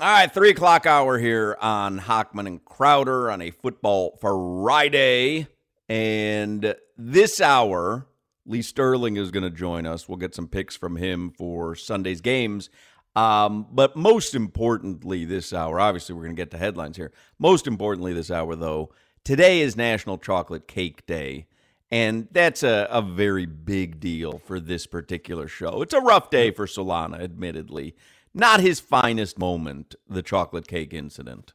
All right, three o'clock hour here on Hochman and Crowder on a football Friday. And this hour, Lee Sterling is going to join us. We'll get some picks from him for Sunday's games. Um, but most importantly, this hour, obviously, we're going to get to headlines here. Most importantly, this hour, though, today is National Chocolate Cake Day. And that's a, a very big deal for this particular show. It's a rough day for Solana, admittedly not his finest moment, the chocolate cake incident.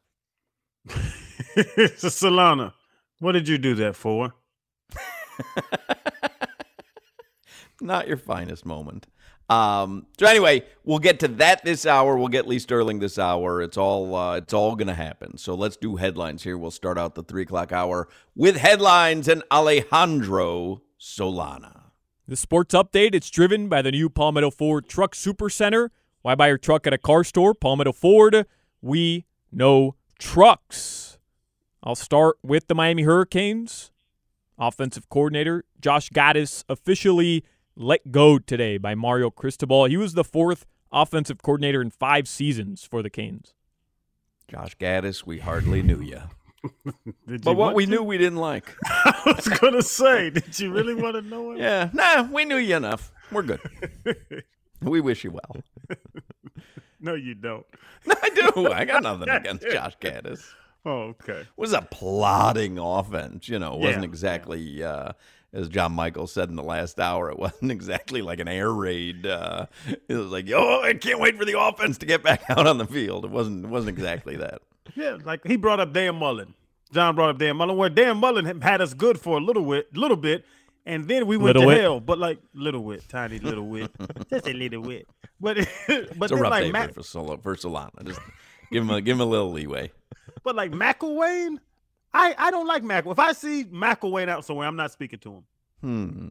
so Solana, what did you do that for? not your finest moment. Um, so anyway, we'll get to that this hour. We'll get Lee Sterling this hour. It's all uh, it's all gonna happen. So let's do headlines here. We'll start out the three o'clock hour with headlines and Alejandro Solana. The sports update. It's driven by the new Palmetto Ford Truck Super Center. Why buy your truck at a car store? Palmetto Ford. We know trucks. I'll start with the Miami Hurricanes. Offensive coordinator Josh Gattis officially let go today by Mario Cristobal. He was the fourth offensive coordinator in five seasons for the Canes. Josh Gattis, we hardly knew you. but what we to? knew we didn't like. I was gonna say, did you really want to know it? Yeah, nah, we knew you enough. We're good. We wish you well. no, you don't. I do. I got nothing against Josh Gattis. Oh, okay. It was a plodding offense. You know, it wasn't yeah, exactly, yeah. Uh, as John Michael said in the last hour, it wasn't exactly like an air raid. Uh, it was like, oh, I can't wait for the offense to get back out on the field. It wasn't. It wasn't exactly that. Yeah, like he brought up Dan Mullen. John brought up Dan Mullen, where Dan Mullen had us good for a little bit, little bit, and then we went little to wit. hell, but like little wit, tiny little wit, just a little wit. But but it's a rough like day Mac- for Sol- for Solana. Just give him a give him a little leeway. But like McElwain, I I don't like Mac. If I see McElwain out somewhere, I'm not speaking to him. Hmm.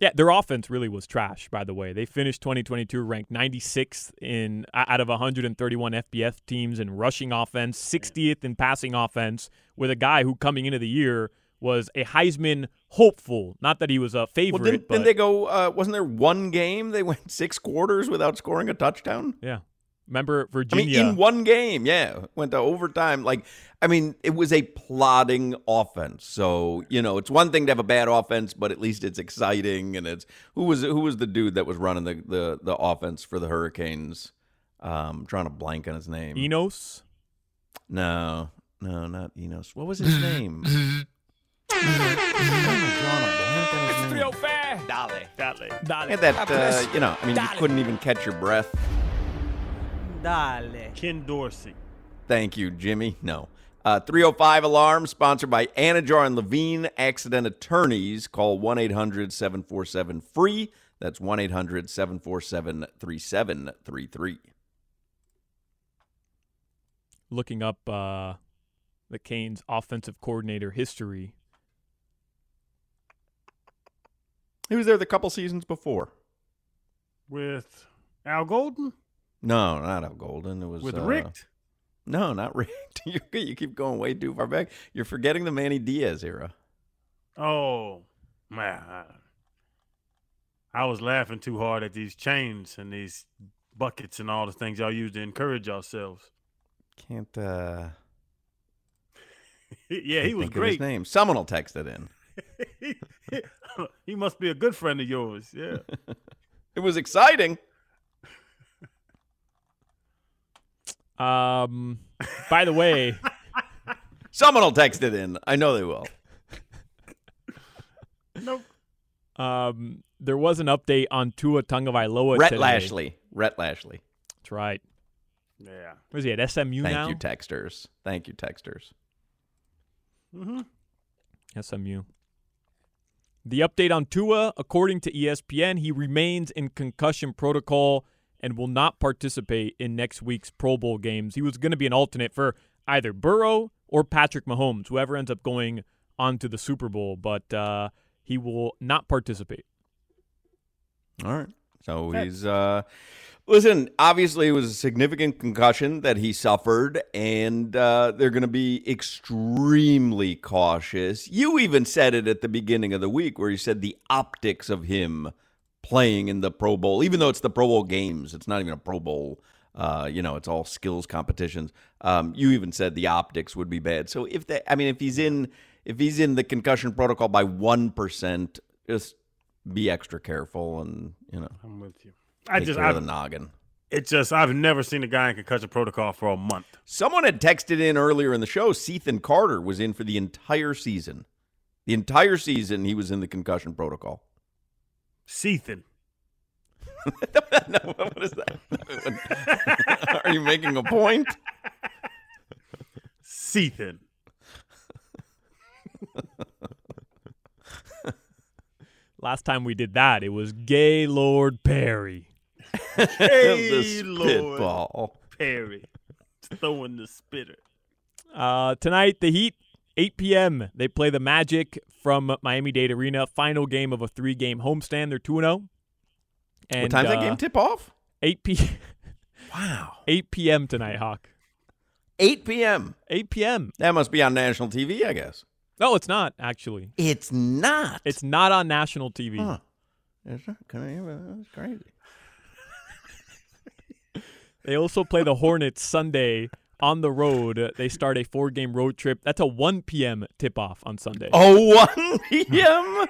Yeah, their offense really was trash. By the way, they finished 2022 ranked 96th in out of 131 FBS teams in rushing offense, 60th in passing offense, with a guy who coming into the year was a Heisman hopeful. Not that he was a favorite. Well, didn't, didn't they go? Uh, wasn't there one game they went six quarters without scoring a touchdown? Yeah. Remember Virginia? I mean, in one game, yeah, went to overtime. Like, I mean, it was a plodding offense. So you know, it's one thing to have a bad offense, but at least it's exciting. And it's who was who was the dude that was running the the, the offense for the Hurricanes? Um, trying to blank on his name. Enos. No, no, not Enos. What was his name? It's real fair. Dale. Dale. Dale. And that, uh, you know, I mean, Dale. you couldn't even catch your breath. Dale. Ken Dorsey. Thank you, Jimmy. No. Uh, 305 alarm sponsored by Anidjar and Levine Accident Attorneys. Call 1 800 747 free. That's 1 800 747 3733. Looking up uh, the Canes offensive coordinator history He was there the couple seasons before. With Al Golden? No, not Al Golden. It was with uh, Richt. No, not Richt. you, you keep going way too far back. You're forgetting the Manny Diaz era. Oh man, I was laughing too hard at these chains and these buckets and all the things y'all use to encourage yourselves. Can't. uh Yeah, he was great. his name. Someone will text it in. he must be a good friend of yours. Yeah. it was exciting. Um, by the way, someone will text it in. I know they will. Nope. Um, there was an update on Tua Tagovailoa Rhett today. Lashlee. Rhett Lashlee. That's right. Yeah. Was he at SMU now? Thank now? you, texters. Thank you, texters. Mm-hmm. SMU. The update on Tua, according to ESPN, he remains in concussion protocol and will not participate in next week's Pro Bowl games. He was going to be an alternate for either Burrow or Patrick Mahomes, whoever ends up going on to the Super Bowl, but uh, he will not participate. All right. So he's uh Listen, obviously, it was a significant concussion that he suffered, and uh, they're going to be extremely cautious. You even said it at the beginning of the week where you said the optics of him playing in the Pro Bowl, even though it's the Pro Bowl games. It's not even a Pro Bowl. Uh, you know, it's all skills competitions. Um, you even said the optics would be bad. So if that, I mean, if he's in, if he's in the concussion protocol by one percent, just be extra careful and you know. I'm with you. I just I the noggin. It just I've never seen a guy in concussion protocol for a month. Someone had texted in earlier in the show. Cethan Carter was in for the entire season. The entire season he was in the concussion protocol. Cethan. no, what is that? Are you making a point? Cethan. Last time we did that, it was Gaylord Perry. Gaylord Perry. Throwing the spitter. Uh, tonight, the Heat, 8 p.m. They play the Magic from Miami Dade Arena. Final game of a three-game homestand. They're 2 0. And, what time's uh, that game tip off? 8 p. wow. 8 p.m. tonight, Hawk. 8 p.m. 8 p.m. That must be on national TV, I guess. No, it's not actually. It's not. It's not on national TV. Huh. It's not. That's crazy. They also play the Hornets Sunday on the road. They start a four-game road trip. That's a 1 p.m. tip-off on Sunday. Oh, 1 p.m.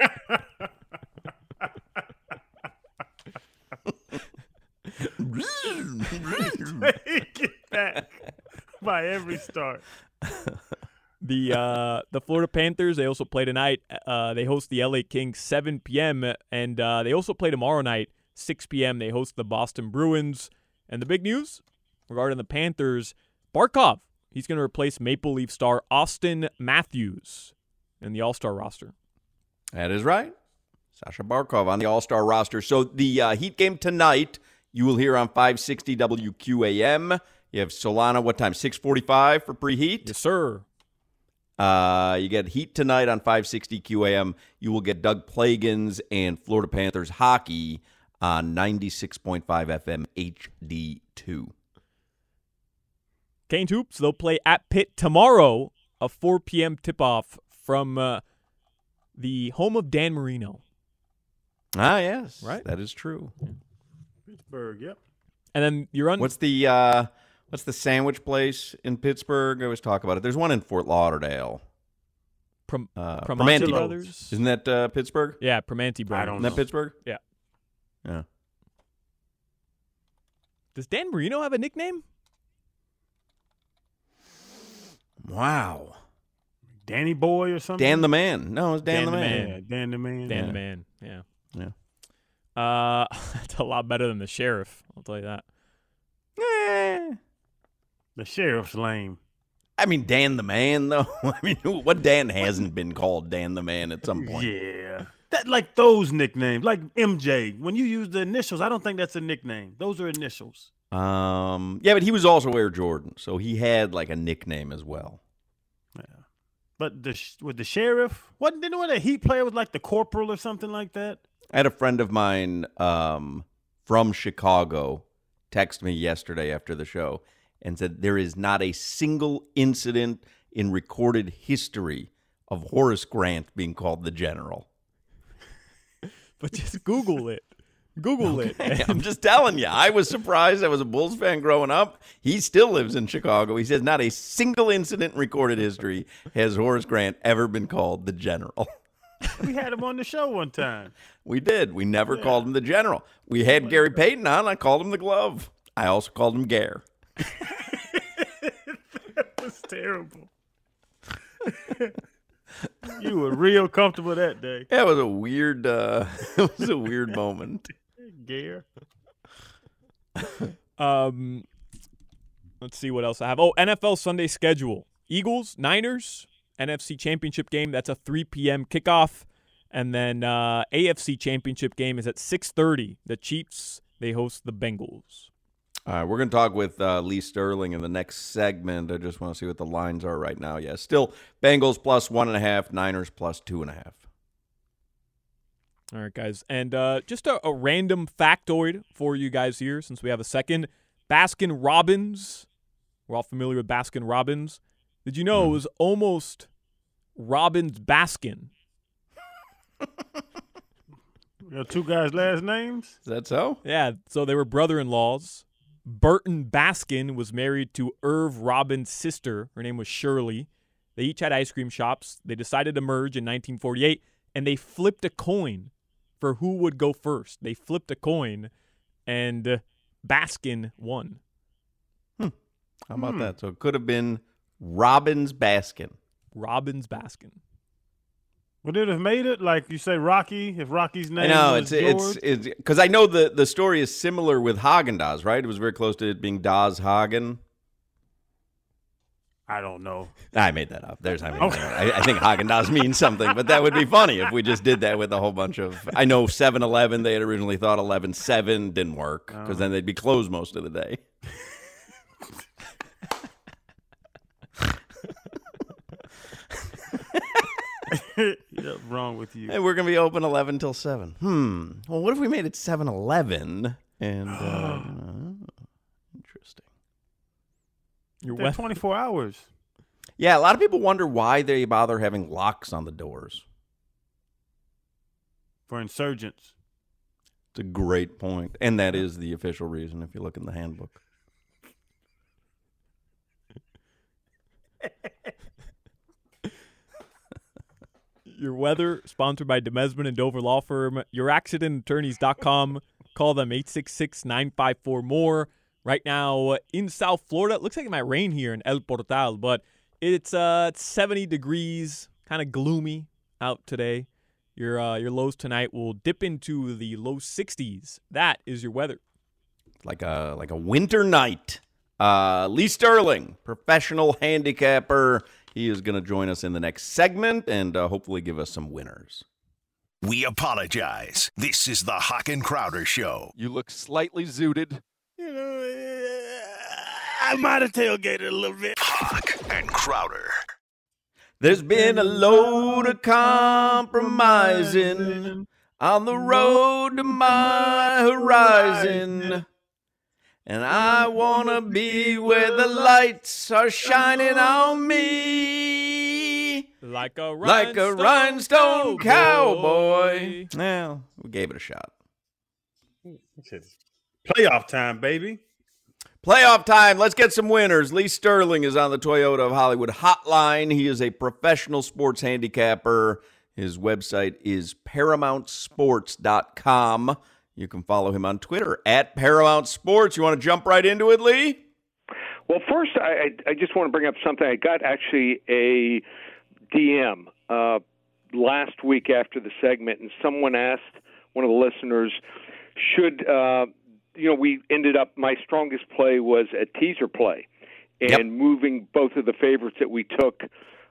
Take it back by every start. The uh, the Florida Panthers they also play tonight. Uh, they host the LA Kings 7 p.m. and uh, they also play tomorrow night 6 p.m. They host the Boston Bruins. And the big news regarding the Panthers, Barkov he's going to replace Maple Leaf star Auston Matthews in the All Star roster. That is right. Sasha Barkov on the All Star roster. So the uh, Heat game tonight you will hear on 560 WQAM. You have Solana, what time? 645 for preheat? Yes, sir. Uh, you get Heat tonight on 560 QAM. You will get Doug Plagens and Florida Panthers hockey on 96.5 FM HD2. Canes Hoops, they'll play at Pitt tomorrow, a 4 p.m. tip off from uh, the home of Dan Marino. Ah, yes. Right. That is true. Pittsburgh, yep. And then you're on. What's the uh, what's the sandwich place in Pittsburgh? I always talk about it. There's one in Fort Lauderdale. Prom- uh, Primanti Brothers. Isn't that uh, Pittsburgh? Yeah, Primanti Brothers. I don't Isn't that Pittsburgh? Yeah. Yeah. Does Dan Marino have a nickname? Wow. Danny Boy or something? Dan the Man. No, it's Dan, Dan the, the Man. Man. Dan the Man. Dan Yeah. the Man. Yeah. Yeah. Uh, that's a lot better than the sheriff. I'll tell you that. Eh. The sheriff's lame. I mean, Dan the Man, though. I mean, what Dan hasn't been called Dan the Man at some point? Yeah. That like those nicknames, like MJ. When you use the initials, I don't think that's a nickname. Those are initials. Um, yeah, but he was also Air Jordan, so he had like a nickname as well. Yeah. But the with the sheriff, wasn't didn't one a Heat player was like the corporal or something like that? I had a friend of mine um, from Chicago text me yesterday after the show and said there is not a single incident in recorded history of Horace Grant being called the general. But just Google it. Google it. I'm just telling you, I was surprised. I was a Bulls fan growing up. He still lives in Chicago. He says not a single incident in recorded history has Horace Grant ever been called the general. We had him on the show one time. We did. We never called him the general. We had Gary Payton on. I called him the glove. I also called him Gare. that was terrible. you were real comfortable that day. That was a weird. Uh, it was a weird moment. Gear. Um, let's see what else I have. Oh, NFL Sunday schedule: Eagles, Niners, NFC Championship game. That's a 3 p.m. kickoff, and then uh, AFC Championship game is at 6:30. The Chiefs they host the Bengals. All right, we're going to talk with uh, Lee Sterling in the next segment. I just want to see what the lines are right now. Yeah, still Bengals plus one and a half, Niners plus two and a half. All right, guys. And uh, just a, a random factoid for you guys here, since we have a second. Baskin Robbins. We're all familiar with Baskin Robbins. Did you know it was almost Robbins Baskin? two guys' last names. Is that so? Yeah. So they were brother-in-laws. Burton Baskin was married to Irv Robbins' sister. Her name was Shirley. They each had ice cream shops. They decided to merge in 1948, and they flipped a coin for who would go first. They flipped a coin, and uh, Baskin won. Hmm. How about hmm. that? So it could have been Robbins Baskin. Robbins Baskin. Would it have made it like you say Rocky if Rocky's name? Know it's George? it's because I know the the story is similar with Haagen Dazs, right? It was very close to it being Daz Hagen. I don't know. I made that up. There's I mean, okay. I, I, think Haagen Dazs means something, but that would be funny if we just did that with a whole bunch of. I know 7-Eleven. They had originally thought 11-7 didn't work because oh. then they'd be closed most of the day. yeah, wrong with you. Hey, we're gonna be open eleven till seven. Hmm. Well, what if we made it seven eleven? And uh, interesting. You're wet. twenty four hours. Yeah, a lot of people wonder why they bother having locks on the doors. For insurgents. It's a great point, and that is the official reason if you look in the handbook. Your weather sponsored by Demesman and Dover Law Firm. YourAccidentAttorneys.com. Call them 866 954 more. Right now in South Florida, it looks like it might rain here in El Portal, but it's uh 70 degrees, kind of gloomy out today. Your uh, your lows tonight will dip into the low 60s. That is your weather. Like a like a winter night. Uh, Lee Sterling, professional handicapper he is going to join us in the next segment and uh, hopefully give us some winners. We apologize. This is the Hawk and Crowder Show. You look slightly zooted. You know, I might have tailgated a little bit. Hawk and Crowder. There's been a load of compromising on the road to my horizon. And I want to be where the lights are shining on me. Like a rhinestone, like a rhinestone cowboy. cowboy. Well, we gave it a shot. Playoff time, baby. Playoff time. Let's get some winners. Lee Sterling is on the Toyota of Hollywood hotline. He is a professional sports handicapper. His website is paramountsports.com. You can follow him on Twitter at Paramount Sports. You want to jump right into it, Lee? Well, first, I, I just want to bring up something. I got actually a DM uh, last week after the segment, and someone asked one of the listeners, should, uh, you know, we ended up, my strongest play was a teaser play and yep. moving both of the favorites that we took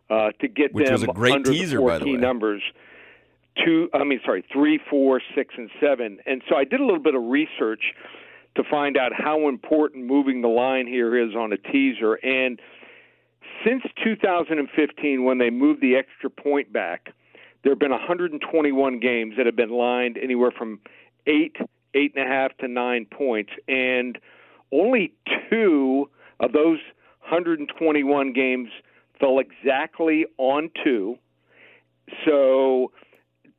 uh, to get Which them was a great under teaser, the four by the key way. numbers two, I mean, sorry, three, four, six, and seven. And so I did a little bit of research to find out how important moving the line here is on a teaser. And since 2015, when they moved the extra point back, there have been 121 games that have been lined anywhere from eight, eight and a half to nine points. And only two of those 121 games fell exactly on two. So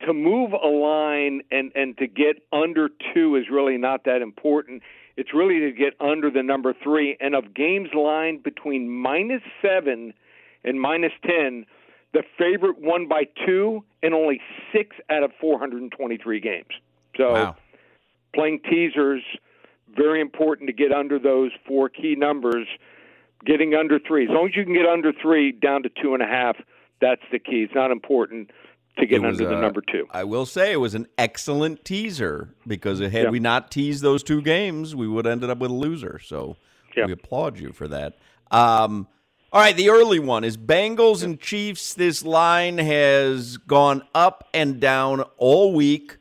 to move a line and and to get under two is really not that important. It's really to get under the number three. And of games lined between minus seven and minus ten, the favorite won by two in only six out of 423 games. So wow. playing teasers very important to get under those four key numbers. Getting under three, as long as you can get under three down to two and a half, that's the key. It's not important to get was, under the uh, number two. I will say it was an excellent teaser because had yeah. we not teased those two games, we would have ended up with a loser. So yeah. we applaud you for that. Um, all right, the early one is Bengals and Chiefs. This line has gone up and down all week,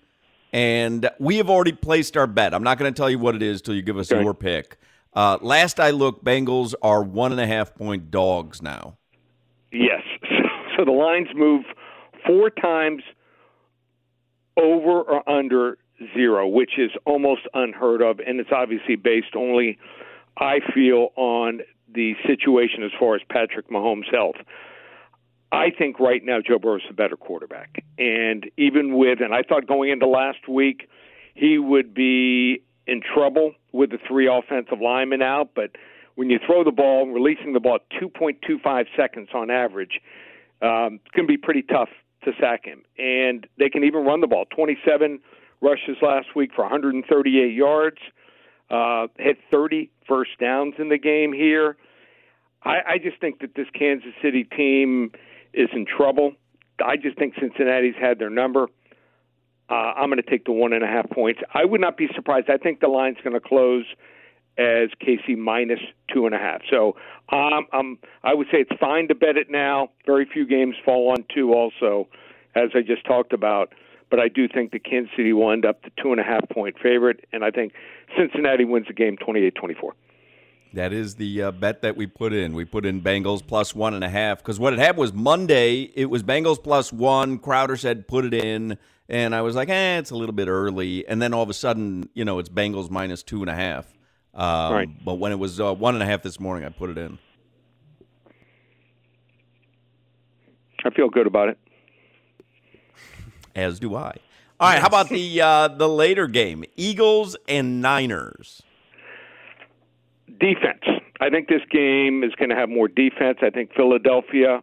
and we have already placed our bet. I'm not going to tell you what it is till you give us okay. your pick. Uh, last I looked, Bengals are one and a half point dogs now. Yes. So the lines move four times over or under zero, which is almost unheard of, and it's obviously based only, I feel, on the situation as far as Patrick Mahomes' health. I think right now Joe Burrow is a better quarterback. And even with, and I thought going into last week, he would be in trouble with the three offensive linemen out. But when you throw the ball, releasing the ball 2.25 seconds on average, um, it's going to be pretty tough to sack him. And they can even run the ball 27 rushes last week for 138 yards, uh, hit 30 first downs in the game here. I, I just think that this Kansas City team is in trouble. I just think Cincinnati's had their number. Uh, I'm going to take the one and a half points. I would not be surprised. I think the line's going to close as KC minus two and a half. So um, um, I would say it's fine to bet it now. Very few games fall on two, also, as I just talked about. But I do think the Kansas City will end up the two and a half point favorite, and I think Cincinnati wins the game 28 24. That is the uh, bet that we put in. We put in Bengals plus one and a half because what it had was Monday it was Bengals plus one. Crowder said put it in, and I was like, eh, it's a little bit early. And then all of a sudden, you know, it's Bengals minus two and a half. Um, right. But when it was uh, one and a half this morning, I put it in. I feel good about it. As do I. All right, how about the uh, the later game, Eagles and Niners? Defense. I think this game is going to have more defense. I think Philadelphia,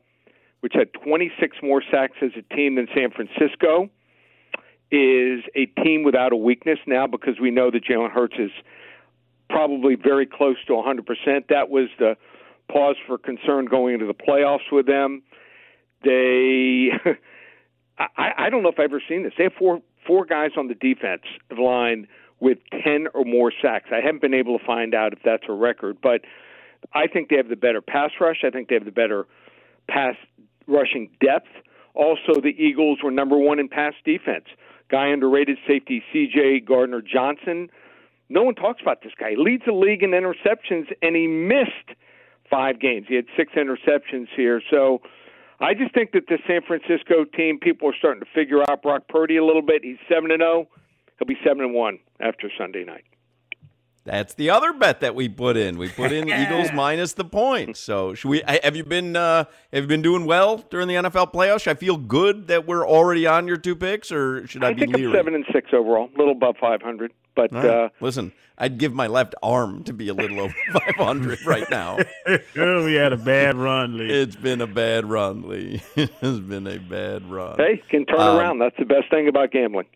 which had 26 more sacks as a team than San Francisco, is a team without a weakness now because we know that Jalen Hurts is probably very close to 100%. That was the pause for concern going into the playoffs with them. They, I, I don't know if I've ever seen this. They have four four guys on the defense line with 10 or more sacks. I haven't been able to find out if that's a record, but I think they have the better pass rush. I think they have the better pass rushing depth. Also, the Eagles were number one in pass defense. Guy underrated safety C.J. Gardner Johnson. No one talks about this guy. He leads the league in interceptions, and he missed five games. He had six interceptions here. So I just think that the San Francisco team, people are starting to figure out Brock Purdy a little bit. He's seven and zero. He'll be seven and one after Sunday night. That's the other bet that we put in. We put in Eagles minus the points. So should we? Have you been uh, have you been doing well during the NFL playoffs? Should I feel good that we're already on your two picks, or should I, I be think leery? I'm seven and six overall, a little above five hundred. But All right. uh, listen, I'd give my left arm to be a little over 500 right now. we had a bad run, Lee. It's been a bad run, Lee. it's been a bad run. hey, can turn Um, around. That's the best thing about gambling.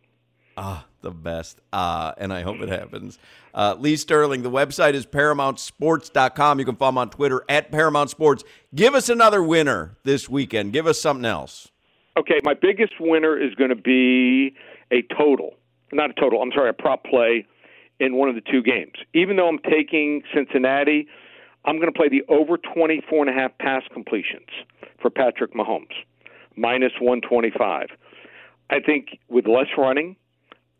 Ah, the best. Ah, and I hope it happens. Uh, Lee Sterling, the website is ParamountSports.com. You can follow him on Twitter at Paramount Sports. Give us another winner this weekend. Give us something else. Okay, my biggest winner is going to be a total, not a total. I'm sorry, a prop play in one of the two games. Even though I'm taking Cincinnati, I'm going to play the over 24 and a half pass completions for Patrick Mahomes, minus 125. I think with less running,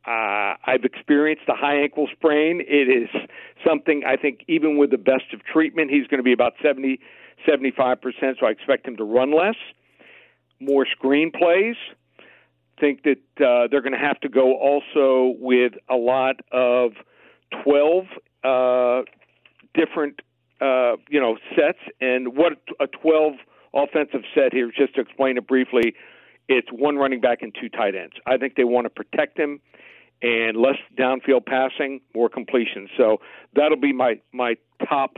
uh, I've experienced a high ankle sprain. It is something I think even with the best of treatment, he's going to be about 70, 75%. So I expect him to run less, more screen plays. Think that uh, they're going to have to go also with a lot of 12 uh, different, uh, you know, sets. And what a 12 offensive set here, just to explain it briefly, it's one running back and two tight ends. I think they want to protect him and less downfield passing, more completion. So that'll be my my top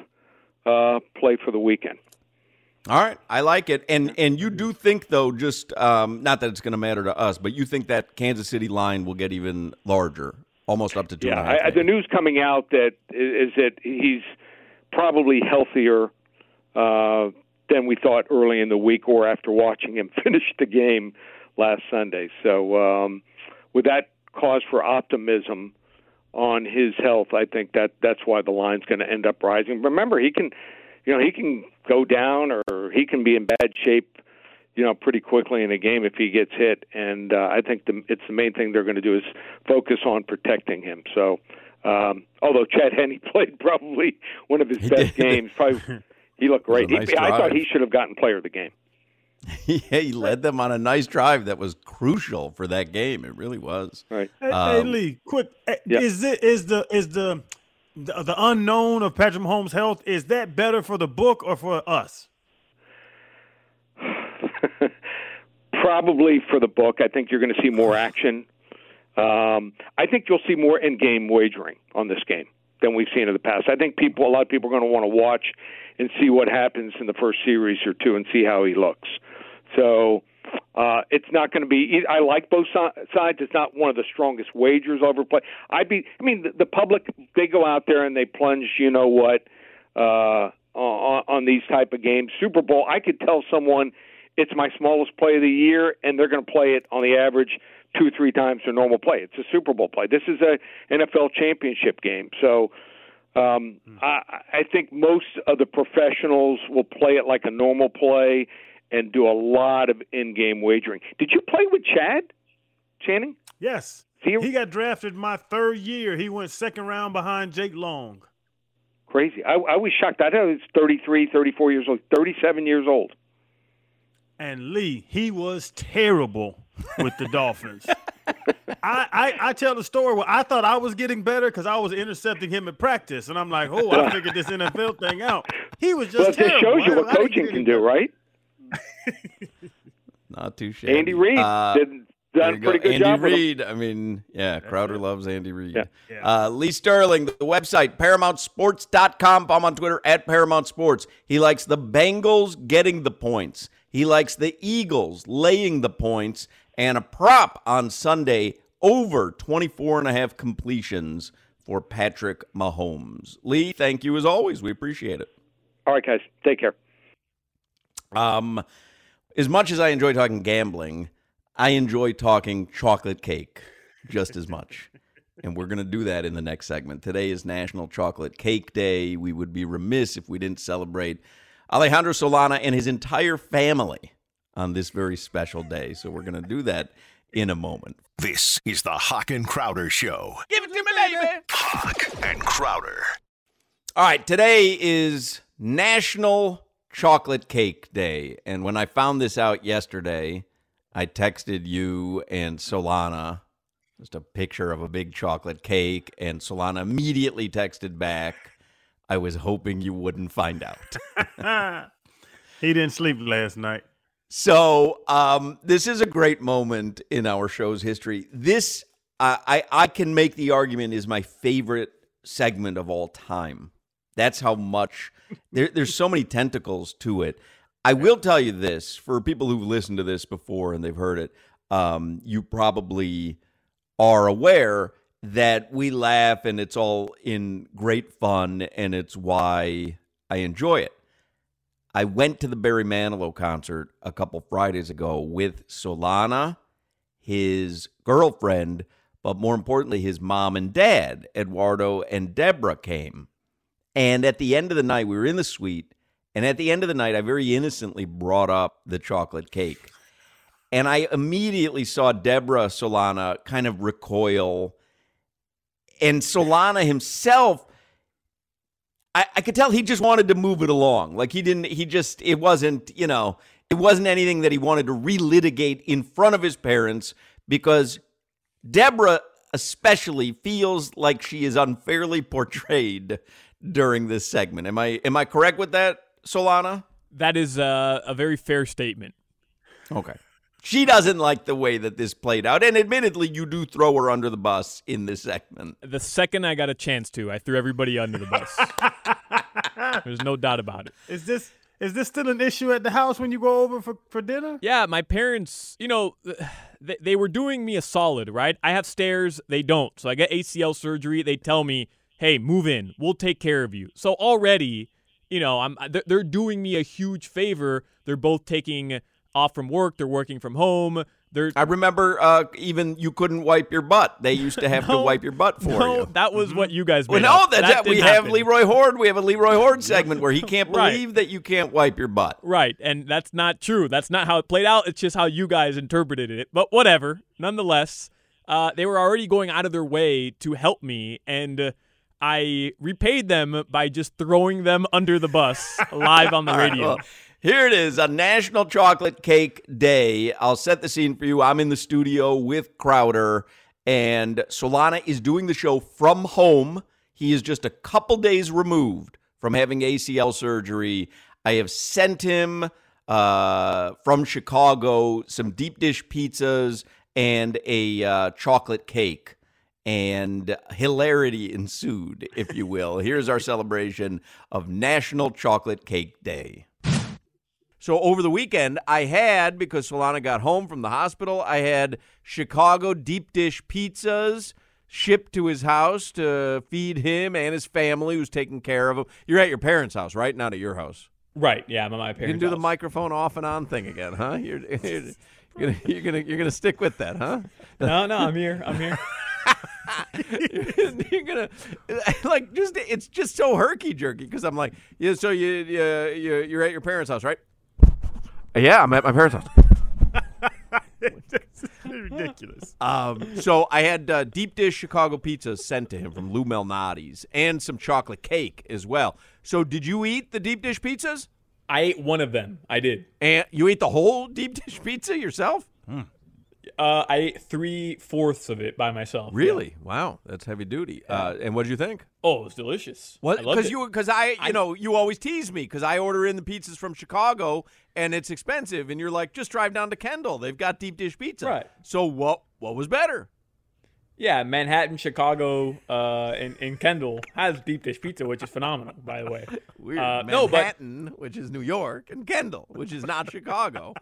uh, play for the weekend. All right, I like it. And and you do think though, just um, not that it's going to matter to us, but you think that Kansas City line will get even larger, almost up to two. Yeah, and a half, I, the news coming out that is that he's probably healthier uh, than we thought early in the week, or after watching him finish the game last Sunday. So, um, with that cause for optimism on his health, I think that that's why the line's going to end up rising. Remember, he can, you know, he can go down or he can be in bad shape. You know, pretty quickly in a game if he gets hit, and uh, I think the, it's the main thing they're going to do is focus on protecting him. So, um, although Chad Henne played probably one of his He best did. games, probably he looked great. It was He- I thought he should have gotten Player of the Game. yeah, he led them on a nice drive that was crucial for that game. It really was. Right. Hey, hey, Um, Lee, quick. eh, yeah. Is it is the is the, the the unknown of Patrick Mahomes' health is that better for the book or for us? Probably for the book. I think you're going to see more action. Um, I think you'll see more in-game wagering on this game than we've seen in the past. I think people, a lot of people, are going to want to watch and see what happens in the first series or two and see how he looks. So uh, it's not going to be. I like both sides. It's not one of the strongest wagers I'll ever play. I'd be. I mean, the, the public they go out there and they plunge. You know what? Uh, on, on these type of games, Super Bowl. I could tell someone it's my smallest play of the year, and they're going to play it on the average two, three times their normal play. It's a Super Bowl play. This is a NFL championship game. So um, hmm. I, I think most of the professionals will play it like a normal play and do a lot of in-game wagering. Did you play with Chad Channing? Yes. He, he got drafted my third year. He went second round behind Jake Long. Crazy. I, I was shocked. I thought he was 33, 34 years old, 37 years old. And Lee, he was terrible with the Dolphins. I, I, I tell the story where I thought I was getting better because I was intercepting him at practice, and I'm like, oh, I figured this NFL thing out. He was just well, terrible. This shows you what coaching can do, right? Not too shabby. Andy Reid uh, did done a pretty good Andy job. Andy Reid. I mean, yeah, Crowder loves Andy Reid. Yeah. Yeah. Uh, Lee Sterling, the website, ParamountSports.com. I'm on Twitter at Paramount Sports. He likes the Bengals getting the points. He likes the Eagles laying the points and a prop on Sunday over 24 and a half completions for Patrick Mahomes. Lee, thank you as always. We appreciate it. All right, guys. Take care. Um, as much as I enjoy talking gambling, I enjoy talking chocolate cake just as much. and we're going to do that in the next segment. Today is National Chocolate Cake Day. We would be remiss if we didn't celebrate Alejandro Solana and his entire family on this very special day. So we're going to do that in a moment. This is the Hawk and Crowder Show. Give it to me, baby. Hawk and Crowder. All right, today is National Chocolate Cake Day. And when I found this out yesterday, I texted you and Solana just a picture of a big chocolate cake, and Solana immediately texted back, I was hoping you wouldn't find out. he didn't sleep last night. So um, this is a great moment in our show's history. This I I can make the argument is my favorite segment of all time. That's how much there, there's so many tentacles to it. I will tell you this for people who've listened to this before and they've heard it. Um, you probably are aware that we laugh and it's all in great fun and it's why I enjoy it. I went to the Barry Manilow concert a couple Fridays ago with Solana, his girlfriend, but more importantly, his mom and dad, Eduardo and Deborah, came. And at the end of the night, we were in the suite. And at the end of the night, I very innocently brought up the chocolate cake. And I immediately saw Deborah Solana kind of recoil. And Solana himself I, I could tell he just wanted to move it along. Like he didn't, he just, it wasn't, you know, it wasn't anything that he wanted to relitigate in front of his parents because Deborah especially feels like she is unfairly portrayed during this segment. Am I am I correct with that, Solana? That is a, a very fair statement. Okay. She doesn't like the way that this played out. And admittedly, you do throw her under the bus in this segment. The second I got a chance to, I threw everybody under the bus. There's no doubt about it. Is this is this still an issue at the house when you go over for, for dinner? Yeah, my parents, you know, they, they were doing me a solid, right? I have stairs, they don't. So I get ACL surgery. They tell me, hey, move in. We'll take care of you. So already, you know, I'm they're doing me a huge favor. They're both taking off from work. They're working from home. They're, I remember uh, even you couldn't wipe your butt. They used to have no, to wipe your butt for no, you. That was what you guys made well, no, that's that we happen. have Leroy Hoard. We have a Leroy Hoard segment where he can't believe right. that you can't wipe your butt. Right, and that's not true. That's not how it played out. It's just how you guys interpreted it. But whatever. Nonetheless, uh, they were already going out of their way to help me, and uh, I repaid them by just throwing them under the bus live on the radio. well, here it is, a National Chocolate Cake Day. I'll set the scene for you. I'm in the studio with Crowder, and Solana is doing the show from home. He is just a couple days removed from having ACL surgery. I have sent him uh, from Chicago, some deep dish pizzas, and a uh, chocolate cake. And hilarity ensued, if you will. Here's our celebration of National Chocolate Cake Day. So over the weekend, I had, because Solana got home from the hospital, I had Chicago deep dish pizzas shipped to his house to feed him and his family who's taking care of him. You're at your parents' house, right? Not at your house. Right. Yeah, I'm at my parents' You can do the microphone off and on thing again, huh? You're, you're, you're gonna you're gonna you're gonna stick with that, huh? No, no, I'm here. I'm here. you're gonna like just it's just so herky jerky because I'm like yeah. So you you you you're at your parents' house, right? Yeah, I'm at my parents' house. ridiculous. Um, so I had uh, deep dish Chicago pizza sent to him from Lou Malnati's and some chocolate cake as well. So did you eat the deep dish pizzas? I ate one of them. I did. And you ate the whole deep dish pizza yourself? Uh, I ate three fourths of it by myself. yeah. Really? Wow, that's heavy duty. Uh, and what did you think? Oh, it was delicious. What? Because you because I you know you always tease me because I order in the pizzas from Chicago and it's expensive and you're like just drive down to Kendall they've got deep dish pizza. Right. So what what was better? Yeah, Manhattan, Chicago, uh, and, and Kendall has deep dish pizza, which is phenomenal, by the way. Weird. Uh, no, but Manhattan, which is New York, and Kendall, which is not Chicago.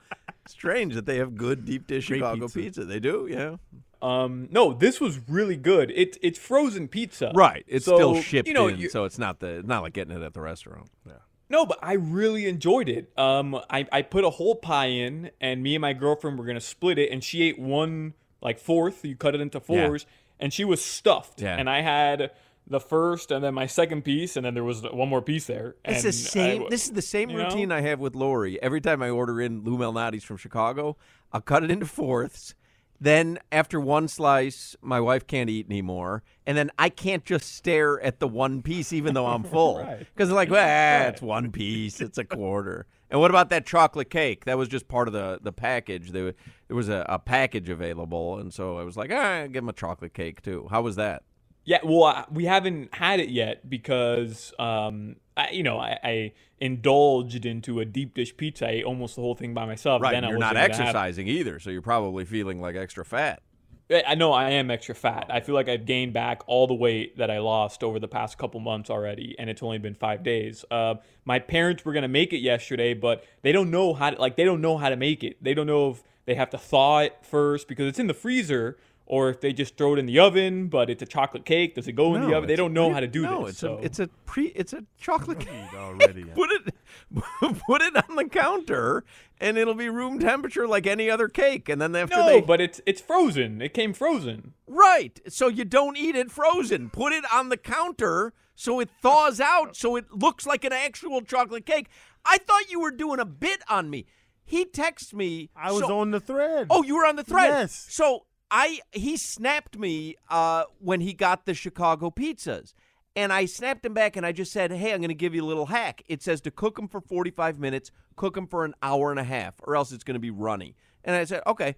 Strange that they have good deep dish Great Chicago pizza. pizza. They do, yeah. um, no, this was really good. It's it's frozen pizza, Right. It's So, still shipped You know, in, you- so it's not the not like getting it at the restaurant. Yeah. No, but I really enjoyed it. Um, I, I put a whole pie in, and me and my girlfriend were gonna split it, and she ate one like fourth. You cut it into fours, and she was stuffed. Yeah. And I had the first, and then my second piece, and then there was one more piece there. It's and the same. I- this is the same you know? routine I have with Lori. Every time I order in Lou Malnati's from Chicago, I'll cut it into fourths. Then after one slice, my wife can't eat anymore, and then I can't just stare at the one piece even though I'm full Right. because like, well, it's one piece, it's a quarter. And what about that chocolate cake? That was just part of the the package. There, there was a, a package available, and so I was like, ah, give him a chocolate cake too. How was that? Yeah, well, I, we haven't had it yet because, um, I, you know, I, I indulged into a deep dish pizza. I ate almost the whole thing by myself. Right, Then I you're not exercising either, so you're probably feeling like extra fat. I I know I am extra fat. I feel like I've gained back all the weight that I lost over the past couple months already, and it's only been five days. Uh, my parents were gonna make it yesterday, but they don't know how to like they don't know how to make it. They don't know if they have to thaw it first because it's in the freezer, or if they just throw it in the oven. But it's a chocolate cake. Does it go in the oven? They don't know how to do no, this. it's so. a it's a pre it's a chocolate cake. Eat already. put it put it on the counter and it'll be room temperature like any other cake. And then after no, they but it's it's frozen. It came frozen. right, so you don't eat it frozen. Put it on the counter so it thaws out, so it looks like an actual chocolate cake. I thought you were doing a bit on me. He texts me. I was so- on the thread. Oh, you were on the thread. Yes. So I he snapped me uh, when he got the Chicago pizzas. And I snapped him back and I just said, "Hey, I'm going to give you a little hack. It says to cook them for 45 minutes, cook them for an hour and a half, or else it's going to be runny." And I said, "Okay."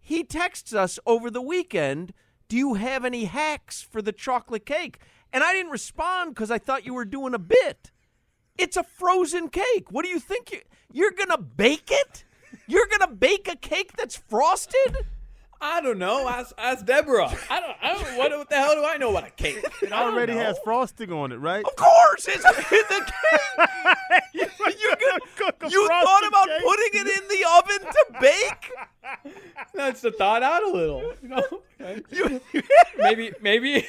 He texts us over the weekend, "Do you have any hacks for the chocolate cake?" And I didn't respond cuz I thought you were doing a bit. It's a frozen cake. What do you think you you're going to bake it? You're going to bake a cake that's frosted? I don't know. Ask, ask Deborah. I don't. I don't. What, what the hell do I know about a cake? It already has frosting on it, right? Of course, it's it's a cake. you you, a you thought about cake? putting it in the oven to bake? That's to thaw it out a little. You know. You, maybe. Maybe.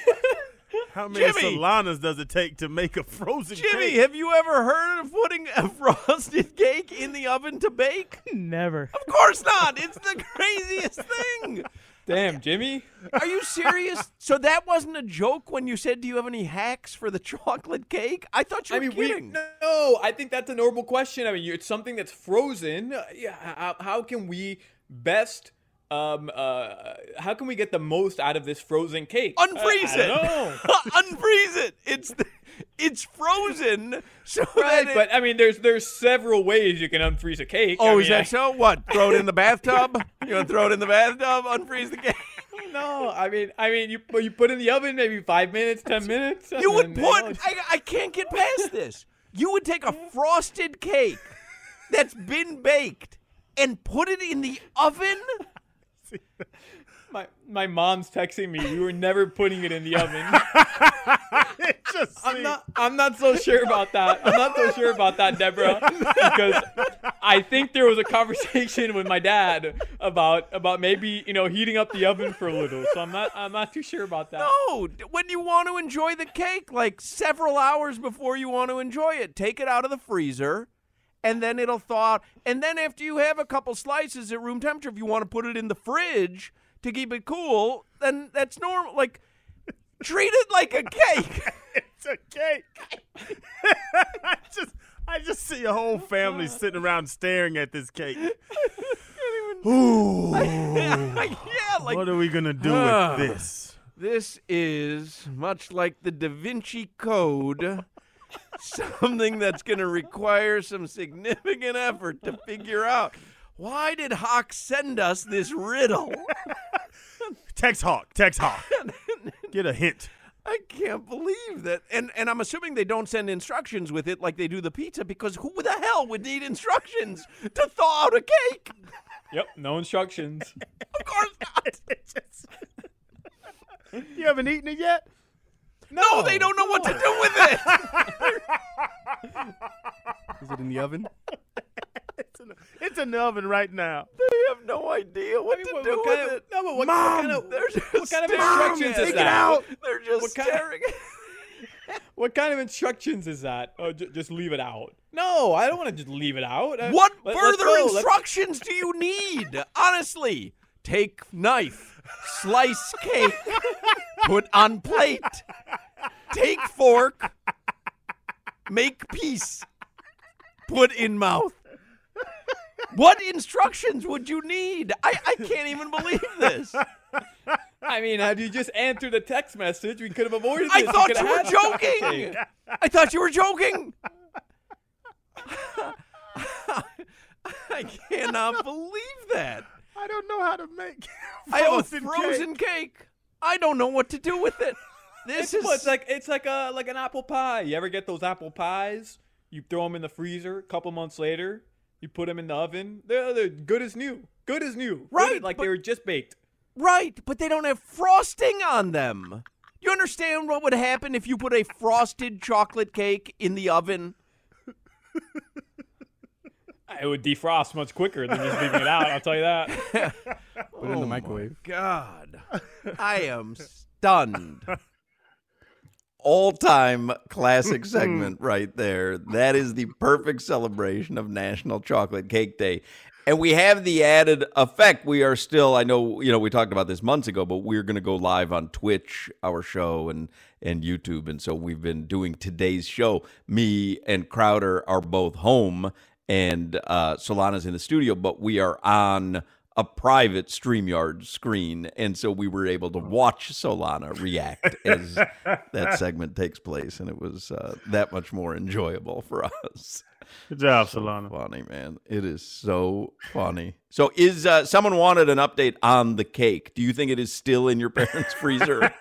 How many Jimmy! Solanas does it take to make a frozen Jimmy, cake? have you ever heard of putting a frosted cake in the oven to bake? Never. Of course not. It's the craziest thing. Damn, Jimmy. Are you serious? So that wasn't a joke when you said, "Do you have any hacks for the chocolate cake?" I thought you were I were mean, we no. I think that's a normal question. I mean, you- it's something that's frozen. Uh, yeah. How, how can we best? Um. Uh. How can we get the most out of this frozen cake? Unfreeze I, I it. Unfreeze it. It's the, it's frozen. So Right, it- but I mean, there's there's several ways you can unfreeze a cake. Oh, I is mean, that so? What? Throw it in the bathtub? You want to throw it in the bathtub? Unfreeze the cake? No, I mean, I mean, you you put it in the oven maybe five minutes, ten minutes. You would put. I, I can't get past this. You would take a frosted cake, that's been baked and put it in the oven? My my mom's texting me. We were never putting it in the oven. Just I'm not. I'm not so sure about that. I'm not so sure about that, Deborah, because I think there was a conversation with my dad about about maybe you know heating up the oven for a little. So I'm not. I'm not too sure about that. No, when you want to enjoy the cake, like several hours before you want to enjoy it, take it out of the freezer, and then it'll thaw out. And then after you have a couple slices at room temperature, if you want to put it in the fridge to keep it cool, then that's normal. Like, treat it like a cake. it's a cake. I just, I just see a whole family sitting around staring at this cake. Ooh, yeah, like what are we gonna do Ah. with this? This is much like the Da Vinci Code, something that's going to require some significant effort to figure out. Why did Hawk send us this riddle? Tex Hawk, Tex Hawk. Get a hint. I can't believe that. And and I'm assuming they don't send instructions with it like they do the pizza because who the hell would need instructions to thaw out a cake? Yep. No instructions. Of course not. You haven't eaten it yet? No, they don't know what to do with it. Is it in the oven? It's in, the, it's in the oven right now. They have no idea what to what- do what with of- it. no, but what- what Mom, kind of- they're just what kind of instructions at is it. that? They're just What kind of- staring. What kind of instructions is that? Oh, j- just leave it out. No, I don't want to just leave it out. What let- further instructions do you need? Honestly, take knife, slice cake, put on plate, take fork, make piece, put in mouth. What instructions would you need? I, I can't even believe this. I mean, had you just answered the text message, we could have avoided I this. thought could you were had the chocolate joking. I thought you were joking. I cannot believe that. I don't know how to make I have frozen frozen cake. cake. I don't know what to do with it. This It's, is what, it's like it's like a like an apple pie. You ever get those apple pies? You throw them in the freezer. A couple months later, you put them in the oven. They're, they're good as new. Good as new. Right, as- like but- they were just baked. right, but they don't have frosting on them. You understand what would happen if you put a frosted chocolate cake in the oven? It would defrost much quicker than just leaving it out. I'll tell you that. Put it in the oh microwave. God, I am stunned. All time classic segment right there. That is the perfect celebration of National Chocolate Cake Day. And we have the added effect. We are still, I know, you know, we talked about this months ago, but we're going to go live on Twitch, our show, and and YouTube. And so we've been doing today's show. Me and Crowder are both home, and uh, Solana's in the studio, but we are on a private StreamYard screen. And so we were able to watch Solana react as that segment takes place. And it was uh, that much more enjoyable for us. Good job, Solana. Funny, man. It is so funny. So, is uh, someone wanted an update on the cake? Do you think it is still in your parents' freezer?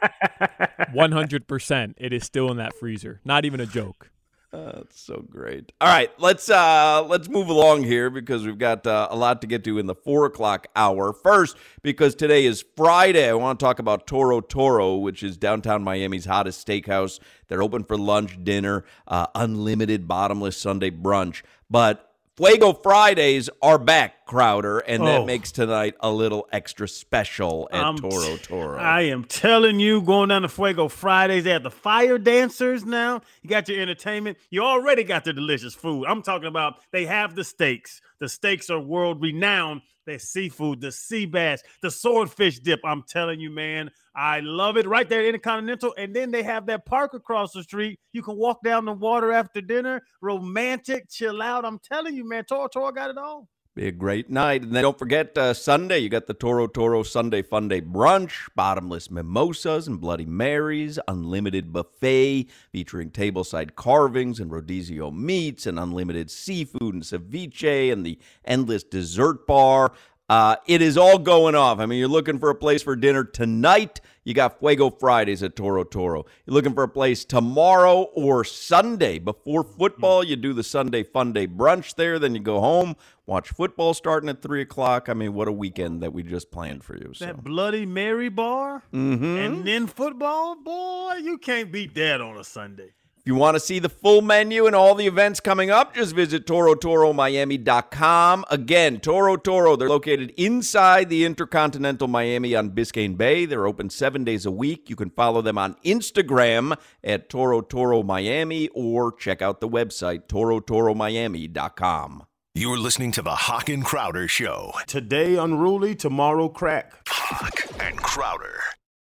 100%. It is still in that freezer. Not even a joke. That's so great. All right, let's uh let's move along here because we've got uh, a lot to get to in the four o'clock hour. First, because today is Friday, I want to talk about Toro Toro, which is downtown Miami's hottest steakhouse. They're open for lunch, dinner, uh, unlimited bottomless Sunday brunch. But Fuego Fridays are back, Crowder, and that Oh. makes tonight a little extra special at I'm Toro Toro. I am telling you, going down to Fuego Fridays, they have the fire dancers now. You got your entertainment. You already got the delicious food. I'm talking about they have the steaks. The steaks are world renowned. Their seafood, the sea bass, the swordfish dip. I'm telling you, man, I love it right there at Intercontinental. And then they have that park across the street. You can walk down the water after dinner, romantic, chill out. I'm telling you, man, Toro Toro got it all. Be a great night. And then don't forget uh, Sunday, you got the Toro Toro Sunday Fun Day brunch, bottomless mimosas and Bloody Marys, unlimited buffet featuring tableside carvings and rodizio meats and unlimited seafood and ceviche and the endless dessert bar. Uh, it is all going off. I mean, you're looking for a place for dinner tonight. You got Fuego Fridays at Toro Toro. You're looking for a place tomorrow or Sunday before football. You do the Sunday Fun Day brunch there. Then you go home, watch football starting at three o'clock. I mean, what a weekend that we just planned for you. So. That Bloody Mary bar, Mhm. and then football, boy, you can't beat that on a Sunday. If you want to see the full menu and all the events coming up, just visit ToroToroMiami.com. Again, Toro Toro, they're located inside the Intercontinental Miami on Biscayne Bay. They're open seven days a week. You can follow them on Instagram at Toro Toro Miami or check out the website, ToroToroMiami.com. You're listening to the Hawk and Crowder Show. Today unruly, tomorrow crack. Hawk and Crowder.